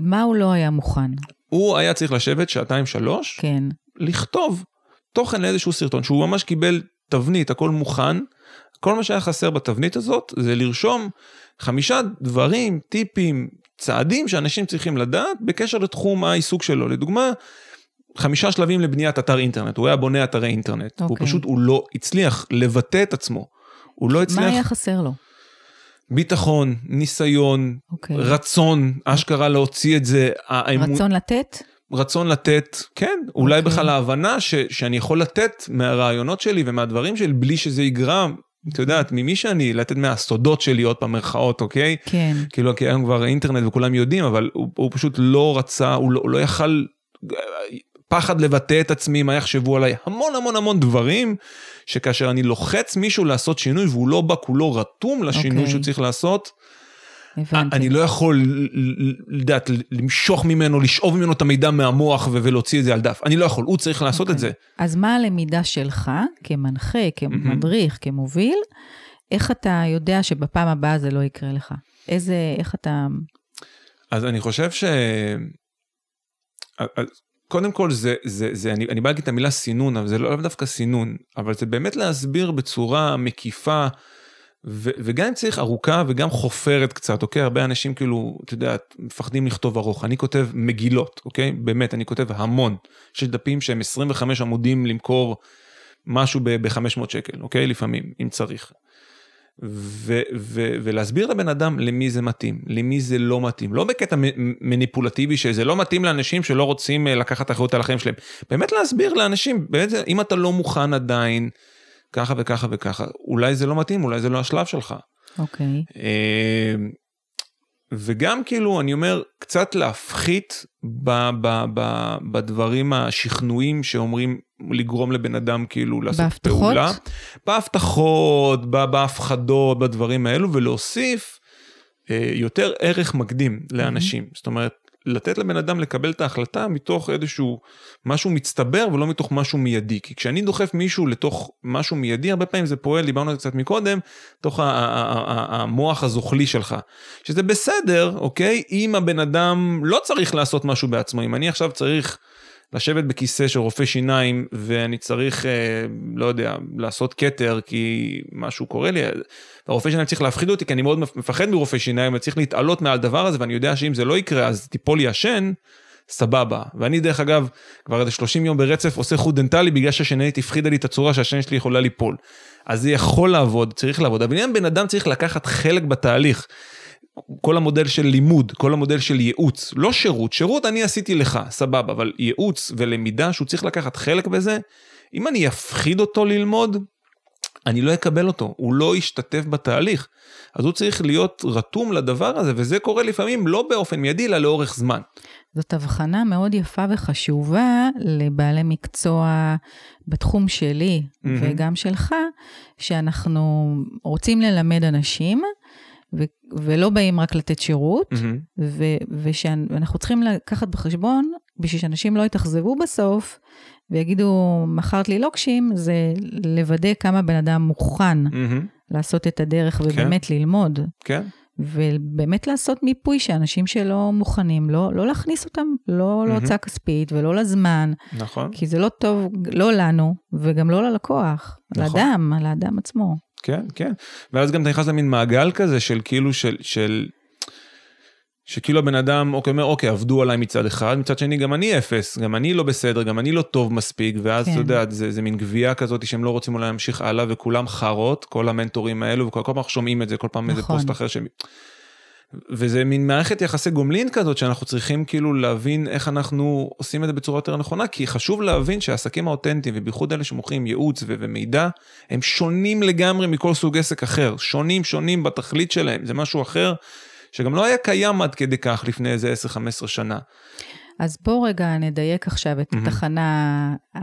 מה הוא לא היה מוכן? הוא היה צריך לשבת שעתיים שלוש, כן. לכתוב תוכן לאיזשהו סרטון, שהוא ממש קיבל תבנית, הכל מוכן. כל מה שהיה חסר בתבנית הזאת זה לרשום חמישה דברים, טיפים, צעדים שאנשים צריכים לדעת בקשר לתחום העיסוק שלו. לדוגמה, חמישה שלבים לבניית אתר אינטרנט, הוא היה בונה אתרי אינטרנט. Okay. הוא אוקיי. פשוט, הוא לא הצליח לבטא את עצמו. הוא לא הצליח... מה היה חסר לו? ביטחון, ניסיון, אוקיי. רצון, אשכרה להוציא את זה. רצון לתת? רצון לתת, כן, אולי אוקיי. בכלל ההבנה ש, שאני יכול לתת מהרעיונות שלי ומהדברים שלי בלי שזה יגרם, את יודעת, ממי שאני, לתת מהסודות שלי, עוד פעם, מרכאות, אוקיי? כן. כאילו, כי היום כבר אינטרנט וכולם יודעים, אבל הוא, הוא פשוט לא רצה, הוא לא, הוא לא יכל, פחד לבטא את עצמי, מה יחשבו עליי, המון המון המון דברים, שכאשר אני לוחץ מישהו לעשות שינוי והוא לא בא כולו רתום לשינוי אוקיי. שהוא צריך לעשות, הבנתי. אני לא יכול, לדעת, למשוך ממנו, לשאוב ממנו את המידע מהמוח ולהוציא את זה על דף. אני לא יכול, הוא צריך לעשות את אוקיי. זה. אז מה הלמידה שלך, כמנחה, כמדריך, כמוביל, איך אתה יודע שבפעם הבאה זה לא יקרה לך? איזה, איך אתה... אז אני חושב ש... קודם כל, זה, זה, זה, אני, אני בא להגיד את המילה סינון, אבל זה לא לאו דווקא סינון, אבל זה באמת להסביר בצורה מקיפה, ו, וגם אם צריך ארוכה וגם חופרת קצת, אוקיי? הרבה אנשים כאילו, אתה יודע, מפחדים לכתוב ארוך. אני כותב מגילות, אוקיי? באמת, אני כותב המון. יש דפים שהם 25 עמודים למכור משהו ב-500 שקל, אוקיי? לפעמים, אם צריך. ולהסביר לבן אדם למי זה מתאים, למי זה לא מתאים, לא בקטע מניפולטיבי שזה לא מתאים לאנשים שלא רוצים אה, לקחת אחריות על החיים שלהם, באמת להסביר לאנשים, באמת, אם אתה לא מוכן עדיין, ככה וככה וככה, אולי זה לא מתאים, אולי זה לא השלב שלך. אוקיי. אה, וגם כאילו, אני אומר, קצת להפחית ב- ב- ב- בדברים השכנועים שאומרים לגרום לבן אדם כאילו לעשות בהבטחות? פעולה. בהבטחות, בהפחדות, בדברים האלו, ולהוסיף אה, יותר ערך מקדים לאנשים. זאת אומרת, לתת לבן אדם לקבל את ההחלטה מתוך איזשהו משהו מצטבר ולא מתוך משהו מיידי. כי כשאני דוחף מישהו לתוך משהו מיידי, הרבה פעמים זה פועל, דיברנו על זה קצת מקודם, תוך המוח הזוחלי שלך. שזה בסדר, אוקיי? אם הבן אדם לא צריך לעשות משהו בעצמו, אם אני עכשיו צריך לשבת בכיסא של רופא שיניים ואני צריך, אה, לא יודע, לעשות כתר כי משהו קורה לי, הרופא שיניים צריך להפחיד אותי כי אני מאוד מפחד מרופא שיניים, אני צריך להתעלות מעל דבר הזה ואני יודע שאם זה לא יקרה אז תיפול לי השן, סבבה. ואני דרך אגב, כבר איזה 30 יום ברצף עושה חוט דנטלי בגלל שהשנית הפחידה לי את הצורה שהשן שלי יכולה ליפול. אז זה יכול לעבוד, צריך לעבוד, אבל אם בן אדם צריך לקחת חלק בתהליך, כל המודל של לימוד, כל המודל של ייעוץ, לא שירות, שירות אני עשיתי לך, סבבה, אבל ייעוץ ולמידה שהוא צריך לקחת חלק בזה, אם אני אפחיד אותו ללמוד, אני לא אקבל אותו, הוא לא ישתתף בתהליך. אז הוא צריך להיות רתום לדבר הזה, וזה קורה לפעמים לא באופן מיידי, אלא לאורך זמן. זאת הבחנה מאוד יפה וחשובה לבעלי מקצוע בתחום שלי מהמם. וגם שלך, שאנחנו רוצים ללמד אנשים, ו- ולא באים רק לתת שירות, ו- ושאנחנו צריכים לקחת בחשבון, בשביל שאנשים לא יתאכזבו בסוף, ויגידו, מכרת לי לוקשים, זה לוודא כמה בן אדם מוכן לעשות את הדרך ובאמת ללמוד. כן, ובאמת לעשות מיפוי שאנשים שלא מוכנים, לא, לא להכניס אותם, לא מהמם. להוצאה כספית ולא לזמן, נכון, כי זה לא טוב, לא לנו וגם לא ללקוח, נכון. לאדם, לאדם עצמו. כן, כן. ואז גם אתה נכנס למין מעגל כזה של כאילו של, של, שכאילו הבן אדם אוקיי, אומר, אוקיי, עבדו עליי מצד אחד, מצד שני גם אני אפס, גם אני לא בסדר, גם אני לא טוב מספיק, ואז כן. אתה יודע, זה, זה מין גבייה כזאת שהם לא רוצים אולי להמשיך הלאה, וכולם חרות, כל המנטורים האלו, וכל כל פעם אנחנו שומעים את זה, כל פעם איזה נכון. פוסט אחר שהם... וזה מין מערכת יחסי גומלין כזאת שאנחנו צריכים כאילו להבין איך אנחנו עושים את זה בצורה יותר נכונה, כי חשוב להבין שהעסקים האותנטיים, ובייחוד אלה שמוכרים ייעוץ ו- ומידע, הם שונים לגמרי מכל סוג עסק אחר, שונים שונים בתכלית שלהם, זה משהו אחר שגם לא היה קיים עד כדי כך לפני איזה 10-15 שנה. אז בוא רגע נדייק עכשיו את מהמם. התחנה אה,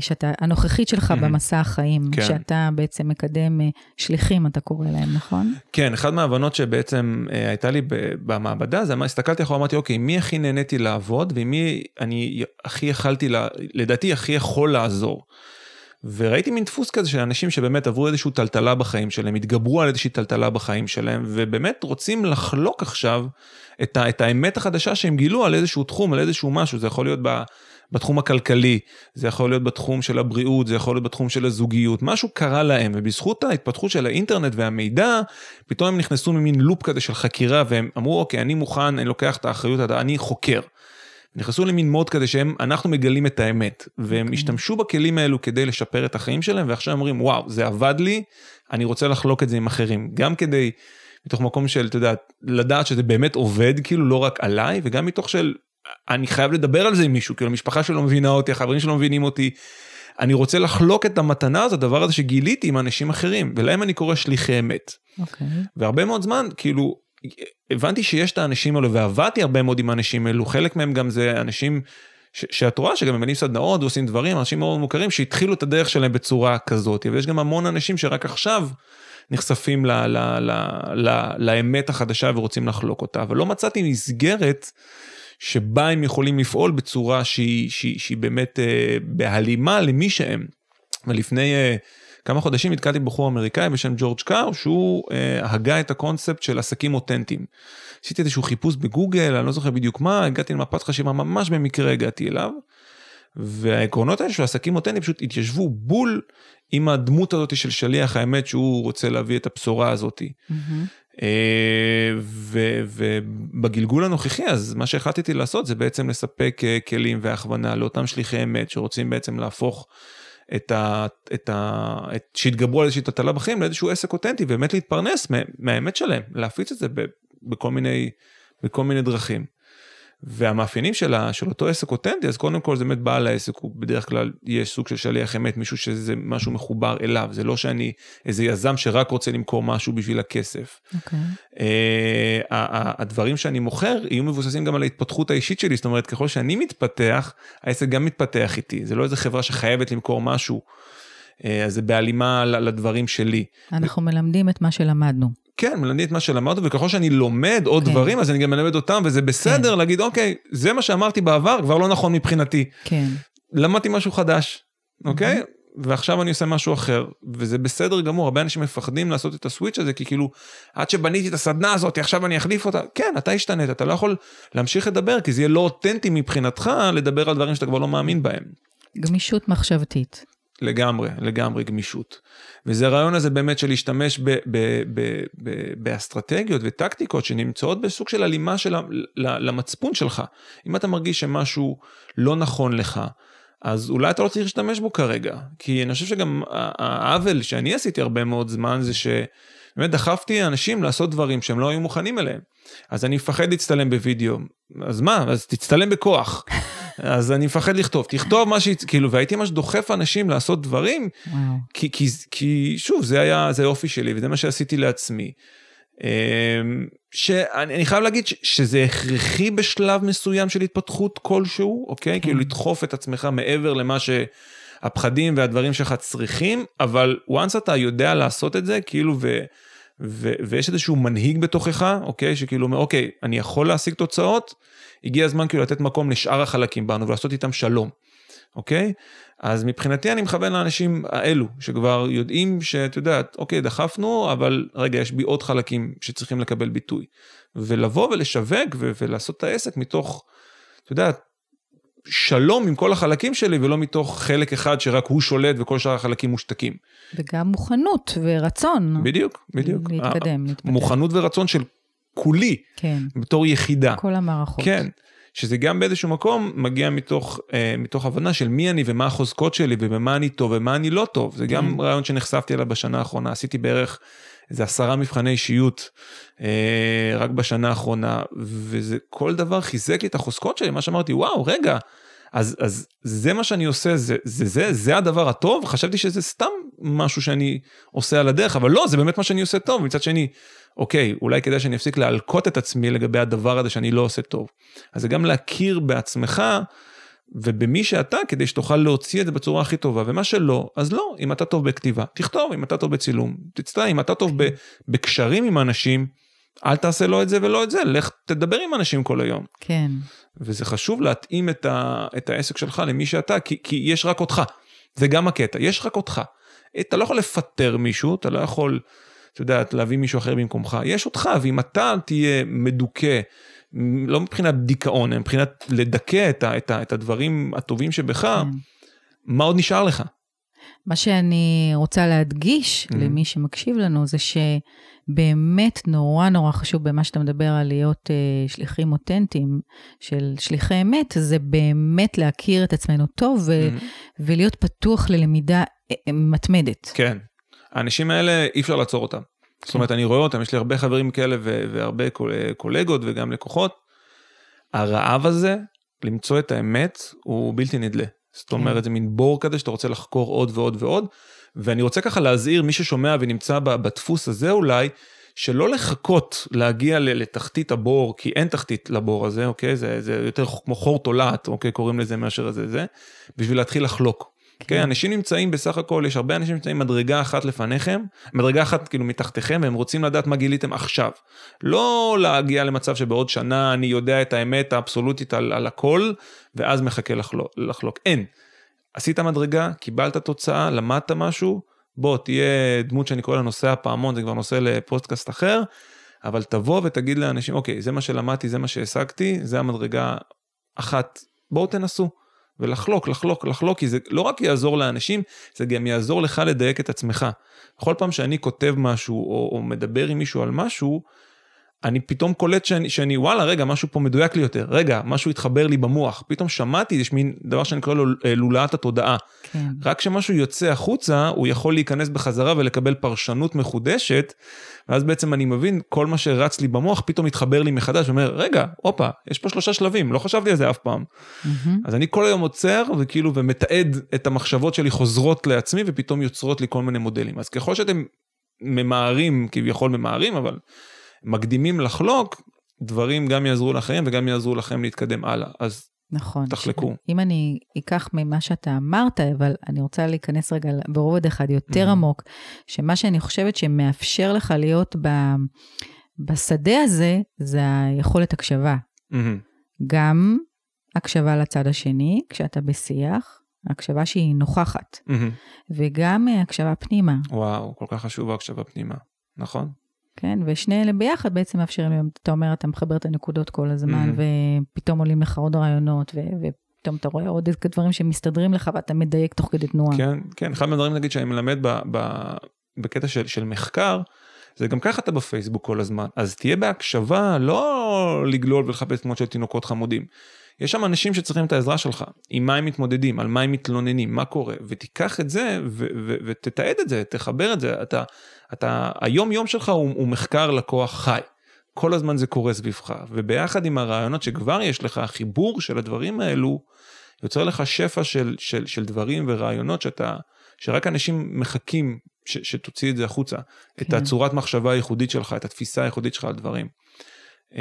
שאתה, הנוכחית שלך מהמם. במסע החיים, כן. שאתה בעצם מקדם אה, שליחים, אתה קורא להם, נכון? כן, אחת מההבנות שבעצם אה, הייתה לי במעבדה, זה מה, הסתכלתי אחורה, אמרתי, אוקיי, מי הכי נהניתי לעבוד, ועם מי אני הכי יכלתי, לה- לדעתי הכי יכול לעזור. וראיתי מין דפוס כזה של אנשים שבאמת עברו איזושהי טלטלה בחיים שלהם, התגברו על איזושהי טלטלה בחיים שלהם, ובאמת רוצים לחלוק עכשיו את, ה, את האמת החדשה שהם גילו על איזשהו תחום, על איזשהו משהו, זה יכול להיות ב, בתחום הכלכלי, זה יכול להיות בתחום של הבריאות, זה יכול להיות בתחום של הזוגיות, משהו קרה להם, ובזכות ההתפתחות של האינטרנט והמידע, פתאום הם נכנסו ממין לופ כזה של חקירה, והם אמרו, אוקיי, אני מוכן, אני לוקח את האחריות, אני חוקר. נכנסו למין מוד כזה שהם, אנחנו מגלים את האמת, והם okay. אוקיי. השתמשו בכלים האלו כדי לשפר את החיים שלהם, ועכשיו אומרים, וואו, זה עבד לי, אני רוצה לחלוק את זה עם אחרים. גם כדי, מתוך מקום של, אתה יודע, לדעת שזה באמת עובד, כאילו, לא רק עליי, וגם מתוך של, אני חייב לדבר על זה עם מישהו, כאילו, המשפחה שלו מבינה אותי, החברים שלו מבינים אותי. אני רוצה לחלוק את המתנה הזאת, הדבר הזה שגיליתי עם אנשים אחרים, ולהם אני קורא שליחי אמת. Okay. אוקיי. והרבה מאוד זמן, כאילו, הבנתי שיש את האנשים האלו, ועבדתי הרבה מאוד עם האנשים האלו, חלק מהם גם זה אנשים ש- שאת רואה שגם ממנים סדנאות ועושים דברים, אנשים מאוד מוכרים שהתחילו את הדרך שלהם בצורה כזאת, ויש גם המון אנשים שרק עכשיו נחשפים ל- ל- ל- ל- לאמת החדשה ורוצים לחלוק אותה, אבל לא מצאתי מסגרת שבה הם יכולים לפעול בצורה שהיא, שהיא, שהיא באמת אה, בהלימה למי שהם. ולפני אה, כמה חודשים נתקלתי בבחור אמריקאי בשם ג'ורג' קאו, שהוא אה, הגה את הקונספט של עסקים אותנטיים. עשיתי איזשהו חיפוש בגוגל, אני לא זוכר בדיוק מה, הגעתי למפת חשיבה, ממש במקרה הגעתי אליו. והעקרונות האלה של עסקים אותנטיים פשוט התיישבו בול עם הדמות הזאת של שליח האמת שהוא רוצה להביא את הבשורה הזאת. Mm-hmm. ובגלגול הנוכחי אז מה שהחלטתי לעשות זה בעצם לספק אה, כלים והכוונה לאותם שליחי אמת שרוצים בעצם להפוך את ה... את ה... את... שהתגברו על איזושהי טלטלה בחיים לאיזשהו עסק אותנטי ובאמת להתפרנס מהאמת שלהם, להפיץ את זה. בכל מיני, בכל מיני דרכים. והמאפיינים של, ה, של אותו עסק אותנטי, אז קודם כל זה באמת בעל העסק, הוא בדרך כלל יש סוג של שליח אמת, מישהו שזה משהו מחובר אליו, זה לא שאני איזה יזם שרק רוצה למכור משהו בשביל הכסף. Okay. אוקיי. Uh, הדברים שאני מוכר יהיו מבוססים גם על ההתפתחות האישית שלי, זאת אומרת ככל שאני מתפתח, העסק גם מתפתח איתי, זה לא איזה חברה שחייבת למכור משהו. uh, אז זה בהלימה לדברים שלי. אנחנו מלמדים את מה שלמדנו. כן, מלמדים את מה שלמדנו, וככל שאני לומד עוד כן. דברים, אז אני גם מלמד אותם, וזה בסדר כן. להגיד, אוקיי, זה מה שאמרתי בעבר, כבר לא נכון מבחינתי. כן. למדתי משהו חדש, אוקיי? Mm-hmm. ועכשיו אני עושה משהו אחר, וזה בסדר גמור, הרבה אנשים מפחדים לעשות את הסוויץ' הזה, כי כאילו, עד שבניתי את הסדנה הזאת, עכשיו אני אחליף אותה. כן, אתה השתנית, אתה לא יכול להמשיך לדבר, כי זה יהיה לא אותנטי מבחינתך לדבר על דברים שאתה כבר לא מאמין בהם. גמישות מחשבתית. לגמרי, לגמרי גמישות. וזה הרעיון הזה באמת של להשתמש ב, ב, ב, ב, באסטרטגיות וטקטיקות שנמצאות בסוג של הלימה של למצפון שלך. אם אתה מרגיש שמשהו לא נכון לך, אז אולי אתה לא צריך להשתמש בו כרגע. כי אני חושב שגם העוול שאני עשיתי הרבה מאוד זמן זה שבאמת דחפתי אנשים לעשות דברים שהם לא היו מוכנים אליהם. אז אני מפחד להצטלם בווידאו. אז מה? אז תצטלם בכוח. אז אני מפחד לכתוב, תכתוב מה ש... כאילו, והייתי ממש דוחף אנשים לעשות דברים, כי, כי, כי שוב, זה היה, זה האופי שלי, וזה מה שעשיתי לעצמי. אמ, שאני חייב להגיד שזה הכרחי בשלב מסוים של התפתחות כלשהו, אוקיי? כאילו כן. לדחוף את עצמך מעבר למה שהפחדים והדברים שלך צריכים, אבל once אתה יודע לעשות את זה, כאילו, ו... ו- ויש איזשהו מנהיג בתוכך, אוקיי, שכאילו אומר, אוקיי, אני יכול להשיג תוצאות, הגיע הזמן כאילו לתת מקום לשאר החלקים בנו ולעשות איתם שלום, אוקיי? אז מבחינתי אני מכוון לאנשים האלו, שכבר יודעים שאת יודעת, אוקיי, דחפנו, אבל רגע, יש בי עוד חלקים שצריכים לקבל ביטוי. ולבוא ולשווק ו- ולעשות את העסק מתוך, את יודעת, שלום עם כל החלקים שלי ולא מתוך חלק אחד שרק הוא שולט וכל שאר החלקים מושתקים. וגם מוכנות ורצון. בדיוק, בדיוק. להתקדם, להתפתח. מוכנות ורצון של כולי, כן. בתור יחידה. כל המערכות. כן, שזה גם באיזשהו מקום מגיע מתוך, אה, מתוך הבנה של מי אני ומה החוזקות שלי ובמה אני טוב ומה אני לא טוב. זה גם כן. רעיון שנחשפתי אליו בשנה האחרונה, עשיתי בערך איזה עשרה מבחני אישיות אה, רק בשנה האחרונה, וזה כל דבר חיזק לי את החוזקות שלי, מה שאמרתי, וואו, רגע. אז, אז זה מה שאני עושה, זה, זה, זה, זה הדבר הטוב, חשבתי שזה סתם משהו שאני עושה על הדרך, אבל לא, זה באמת מה שאני עושה טוב, מצד שני, אוקיי, אולי כדאי שאני אפסיק להלקות את עצמי לגבי הדבר הזה שאני לא עושה טוב. אז זה גם להכיר בעצמך ובמי שאתה, כדי שתוכל להוציא את זה בצורה הכי טובה, ומה שלא, אז לא, אם אתה טוב בכתיבה, תכתוב, אם אתה טוב בצילום, תצטער, אם אתה טוב בקשרים עם אנשים, אל תעשה לא את זה ולא את זה, לך תדבר עם אנשים כל היום. כן. וזה חשוב להתאים את, ה, את העסק שלך למי שאתה, כי, כי יש רק אותך. זה גם הקטע, יש רק אותך. אתה לא יכול לפטר מישהו, אתה לא יכול, אתה יודע, להביא מישהו אחר במקומך, יש אותך, ואם אתה תהיה מדוכא, לא מבחינת דיכאון, אלא מבחינת לדכא את, ה, את, ה, את הדברים הטובים שבך, כן. מה עוד נשאר לך? מה שאני רוצה להדגיש mm-hmm. למי שמקשיב לנו זה שבאמת נורא נורא חשוב במה שאתה מדבר על להיות uh, שליחים אותנטיים של שליחי אמת, זה באמת להכיר את עצמנו טוב ו- mm-hmm. ולהיות פתוח ללמידה אה, מתמדת. כן, האנשים האלה אי אפשר לעצור אותם. זאת אומרת, אני רואה אותם, יש לי הרבה חברים כאלה והרבה קולגות וגם לקוחות. הרעב הזה, למצוא את האמת, הוא בלתי נדלה. זאת כן. אומרת, זה מין בור כזה שאתה רוצה לחקור עוד ועוד ועוד. ואני רוצה ככה להזהיר מי ששומע ונמצא בדפוס הזה אולי, שלא לחכות להגיע לתחתית הבור, כי אין תחתית לבור הזה, אוקיי? זה, זה יותר כמו חור תולעת, אוקיי? קוראים לזה מאשר זה זה, בשביל להתחיל לחלוק. כן. כן, אנשים נמצאים בסך הכל, יש הרבה אנשים נמצאים מדרגה אחת לפניכם, מדרגה אחת כאילו מתחתיכם, והם רוצים לדעת מה גיליתם עכשיו. לא להגיע למצב שבעוד שנה אני יודע את האמת האבסולוטית על, על הכל, ואז מחכה לחלוק, לחלוק. אין. עשית מדרגה, קיבלת תוצאה, למדת משהו, בוא, תהיה דמות שאני קורא לה נושא הפעמון, זה כבר נושא לפודקאסט אחר, אבל תבוא ותגיד לאנשים, אוקיי, זה מה שלמדתי, זה מה שהשגתי, זה המדרגה אחת, בואו תנסו. ולחלוק, לחלוק, לחלוק, כי זה לא רק יעזור לאנשים, זה גם יעזור לך לדייק את עצמך. בכל פעם שאני כותב משהו או, או מדבר עם מישהו על משהו, אני פתאום קולט שאני, שאני וואלה רגע משהו פה מדויק לי יותר רגע משהו התחבר לי במוח פתאום שמעתי יש מין דבר שאני קורא לו אה, לולאת התודעה. כן. רק כשמשהו יוצא החוצה הוא יכול להיכנס בחזרה ולקבל פרשנות מחודשת ואז בעצם אני מבין כל מה שרץ לי במוח פתאום מתחבר לי מחדש ואומר רגע הופה יש פה שלושה שלבים לא חשבתי על זה אף פעם. Mm-hmm. אז אני כל היום עוצר וכאילו ומתעד את המחשבות שלי חוזרות לעצמי ופתאום יוצרות לי כל מיני מודלים אז ככל שאתם ממהרים כביכול ממהרים אבל. מקדימים לחלוק, דברים גם יעזרו לכם וגם יעזרו לכם להתקדם הלאה. אז נכון. תחלקו. אם אני אקח ממה שאתה אמרת, אבל אני רוצה להיכנס רגע ברובד אחד יותר mm-hmm. עמוק, שמה שאני חושבת שמאפשר לך להיות ב, בשדה הזה, זה היכולת הקשבה. Mm-hmm. גם הקשבה לצד השני, כשאתה בשיח, הקשבה שהיא נוכחת, mm-hmm. וגם הקשבה פנימה. וואו, כל כך חשוב ההקשבה פנימה, נכון? כן? ושני אלה ביחד בעצם מאפשרים לי, אתה אומר, אתה מחבר את הנקודות כל הזמן, mm-hmm. ופתאום עולים לך עוד רעיונות, ו... ופתאום אתה רואה עוד דברים שמסתדרים לך ואתה מדייק תוך כדי תנועה. כן, כן, אחד מהדברים נגיד שאני מלמד ב, ב, בקטע של, של מחקר, זה גם ככה אתה בפייסבוק כל הזמן, אז תהיה בהקשבה, לא לגלול ולחפש תמונות של תינוקות חמודים. יש שם אנשים שצריכים את העזרה שלך, עם מה הם מתמודדים, על מה הם מתלוננים, מה קורה, ותיקח את זה ותתעד את זה, תחבר את זה, אתה, אתה, היום יום שלך הוא, הוא מחקר לקוח חי. כל הזמן זה קורה סביבך, וביחד עם הרעיונות שכבר יש לך, החיבור של הדברים האלו, יוצר לך שפע של, של, של דברים ורעיונות שאתה, שרק אנשים מחכים ש, שתוציא את זה החוצה, כן. את הצורת מחשבה הייחודית שלך, את התפיסה הייחודית שלך על דברים. אמ,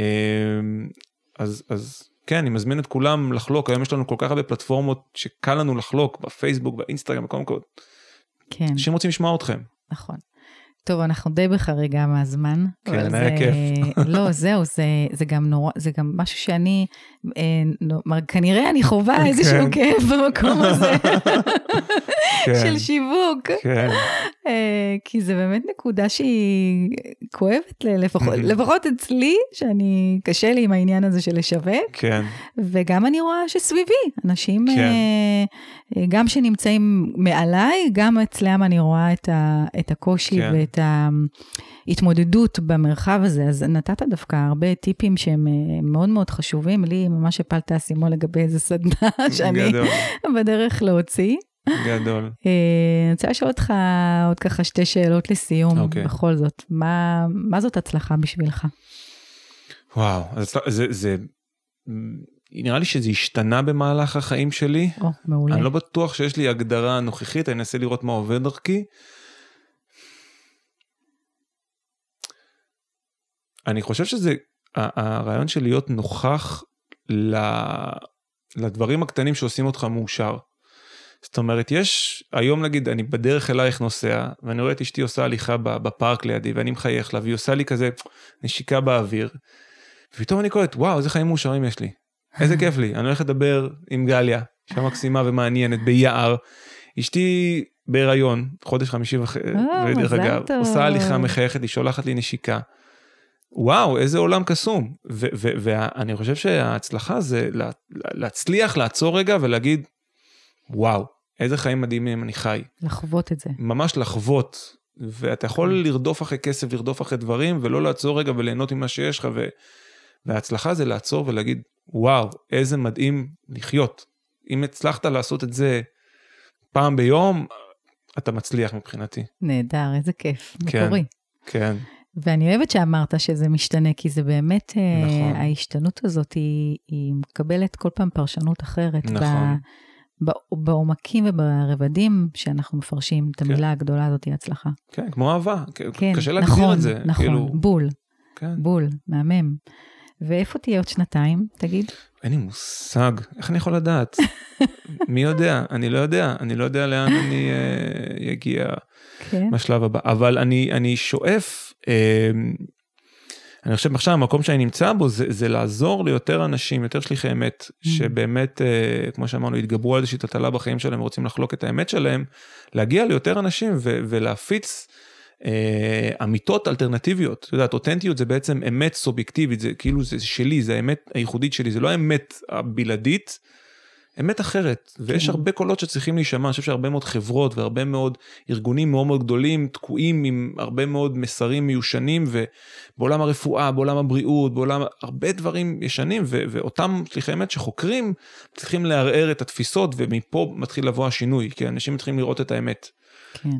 אז, אז כן, אני מזמין את כולם לחלוק, היום יש לנו כל כך הרבה פלטפורמות שקל לנו לחלוק, בפייסבוק, באינסטגרם, בכל מקום. כן. אנשים רוצים לשמוע אתכם. נכון. טוב, אנחנו די בחריגה מהזמן. כן, היה זה, כיף. לא, זהו, זה, זה גם נורא, זה גם משהו שאני, אה, נור, כנראה אני חווה כן. איזשהו כאב במקום הזה. כן. של שיווק. כן. אה, כי זה באמת נקודה שהיא כואבת לפחות, לפחות אצלי, שאני, קשה לי עם העניין הזה של לשווק. כן. וגם אני רואה שסביבי, אנשים, כן. אה, גם שנמצאים מעליי, גם אצלם אני רואה את, ה, את הקושי כן. ואת ההתמודדות במרחב הזה. אז נתת דווקא הרבה טיפים שהם מאוד מאוד חשובים. לי ממש הפלת אסימון לגבי איזה סדנה שאני בדרך להוציא. גדול. אה, אני רוצה לשאול אותך עוד ככה שתי שאלות לסיום, okay. אוקיי. בכל זאת. מה, מה זאת הצלחה בשבילך? וואו, זה, זה, זה, נראה לי שזה השתנה במהלך החיים שלי. או, מעולה. אני לא בטוח שיש לי הגדרה נוכחית, אני אנסה לראות מה עובד דרכי. אני חושב שזה הרעיון של להיות נוכח לדברים הקטנים שעושים אותך מאושר. זאת אומרת, יש, היום נגיד, אני בדרך אלייך נוסע, ואני רואה את אשתי עושה הליכה בפארק לידי, ואני מחייך לה, והיא עושה לי כזה נשיקה באוויר, ופתאום אני קולט, וואו, איזה חיים מאושרים יש לי. איזה כיף לי. אני הולך לדבר עם גליה, אישה מקסימה ומעניינת, ביער. אשתי בהיריון, חודש חמישי וחצי, ודרך אגב, עושה הליכה מחייכת, היא שולחת לי נשיקה. וואו, איזה עולם קסום. ואני חושב שההצלחה זה להצליח לעצור רגע ולהגיד, וואו, איזה חיים מדהימים אני חי. לחוות את זה. ממש לחוות, ואתה יכול כן. לרדוף אחרי כסף, לרדוף אחרי דברים, ולא לעצור רגע וליהנות ממה שיש לך, ו... וההצלחה זה לעצור ולהגיד, וואו, איזה מדהים לחיות. אם הצלחת לעשות את זה פעם ביום, אתה מצליח מבחינתי. נהדר, איזה כיף, כן. מקורי. כן, ואני אוהבת שאמרת שזה משתנה, כי זה באמת, אה, נכון. ההשתנות הזאת היא, היא מקבלת כל פעם פרשנות אחרת. נכון. ב, בעומקים וברבדים שאנחנו מפרשים את כן. המילה הגדולה הזאת, היא הצלחה. כן, כמו אהבה, כן, קשה להגדיר נכון, את זה. נכון, כאילו, בול, כן. בול, מהמם. ואיפה תהיה עוד שנתיים, תגיד? אין לי מושג, איך אני יכול לדעת? מי יודע? אני לא יודע, אני לא יודע לאן אני אה, אגיע כן, בשלב הבא, אבל אני, אני שואף, אה, אני חושב עכשיו המקום שאני נמצא בו זה, זה לעזור ליותר אנשים, יותר שליחי אמת, Mm. שבאמת, אה, כמו שאמרנו, התגברו על איזושהי טלטלה בחיים שלהם ורוצים לחלוק את האמת שלהם, להגיע ליותר אנשים ו- ולהפיץ. אה, אמיתות אלטרנטיביות, את יודעת, אותנטיות זה בעצם אמת סובייקטיבית, זה כאילו זה שלי, זה האמת הייחודית שלי, זה לא האמת הבלעדית, אמת אחרת, ויש כן. הרבה קולות שצריכים להישמע, אני חושב שהרבה מאוד חברות והרבה מאוד ארגונים מאוד מאוד גדולים תקועים עם הרבה מאוד מסרים מיושנים, ובעולם הרפואה, בעולם הבריאות, בעולם, הרבה דברים ישנים, ו- ואותם שליחי אמת שחוקרים, צריכים לערער את התפיסות, ומפה מתחיל לבוא השינוי, כי אנשים מתחילים לראות את האמת. כן,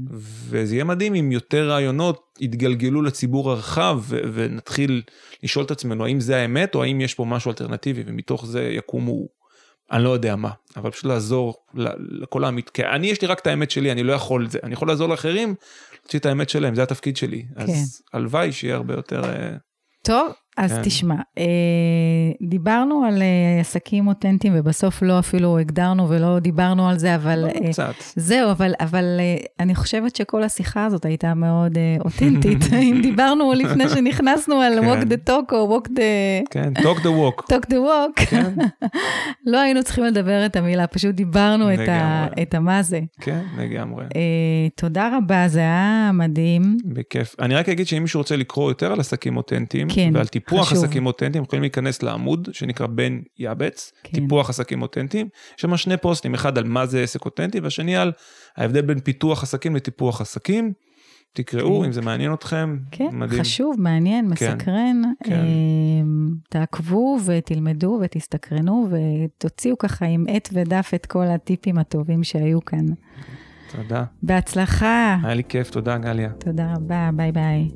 וזה יהיה מדהים אם יותר רעיונות יתגלגלו לציבור הרחב ו- ונתחיל לשאול את עצמנו האם זה האמת או האם יש פה משהו אלטרנטיבי ומתוך זה יקומו, אני לא יודע מה, אבל פשוט לעזור ל- לכל האמית, כי אני יש לי רק את האמת שלי, אני לא יכול את זה, אני יכול לעזור לאחרים להוציא את האמת שלהם, זה התפקיד שלי, אז הלוואי שיהיה הרבה יותר, אה, טוב, אז כן. תשמע, אה, דיברנו על אה, עסקים אותנטיים, ובסוף לא אפילו הגדרנו ולא דיברנו על זה, אבל... אה, קצת, זהו, אבל, אבל אני חושבת שכל השיחה הזאת הייתה מאוד אותנטית. אם דיברנו לפני שנכנסנו על כן. walk the talk או walk the... כן, talk the walk, talk the walk, כן, לא היינו צריכים לדבר את המילה, פשוט דיברנו את, ה. את המה זה. כן, לגמרי. אה, תודה רבה, זה היה מדהים. בכיף. אני רק אגיד שאם מישהו רוצה לקרוא יותר על עסקים אותנטיים, כן, ועל טיפוח חשוב. עסקים אותנטיים, יכולים להיכנס לעמוד שנקרא בן יעבץ, כן. טיפוח עסקים אותנטיים. יש שם שני פוסטים, אחד על מה זה עסק אותנטי, והשני על ההבדל בין פיתוח עסקים לטיפוח עסקים. תקראו, כן. אם זה מעניין אתכם, כן, מדהים. חשוב, מעניין, כן, מסקרן. כן. אה, תעקבו ותלמדו ותסתקרנו ותוציאו ככה עם עט ודף את כל הטיפים הטובים שהיו כאן. תודה. בהצלחה. היה לי כיף, תודה גליה. תודה רבה, ביי ביי.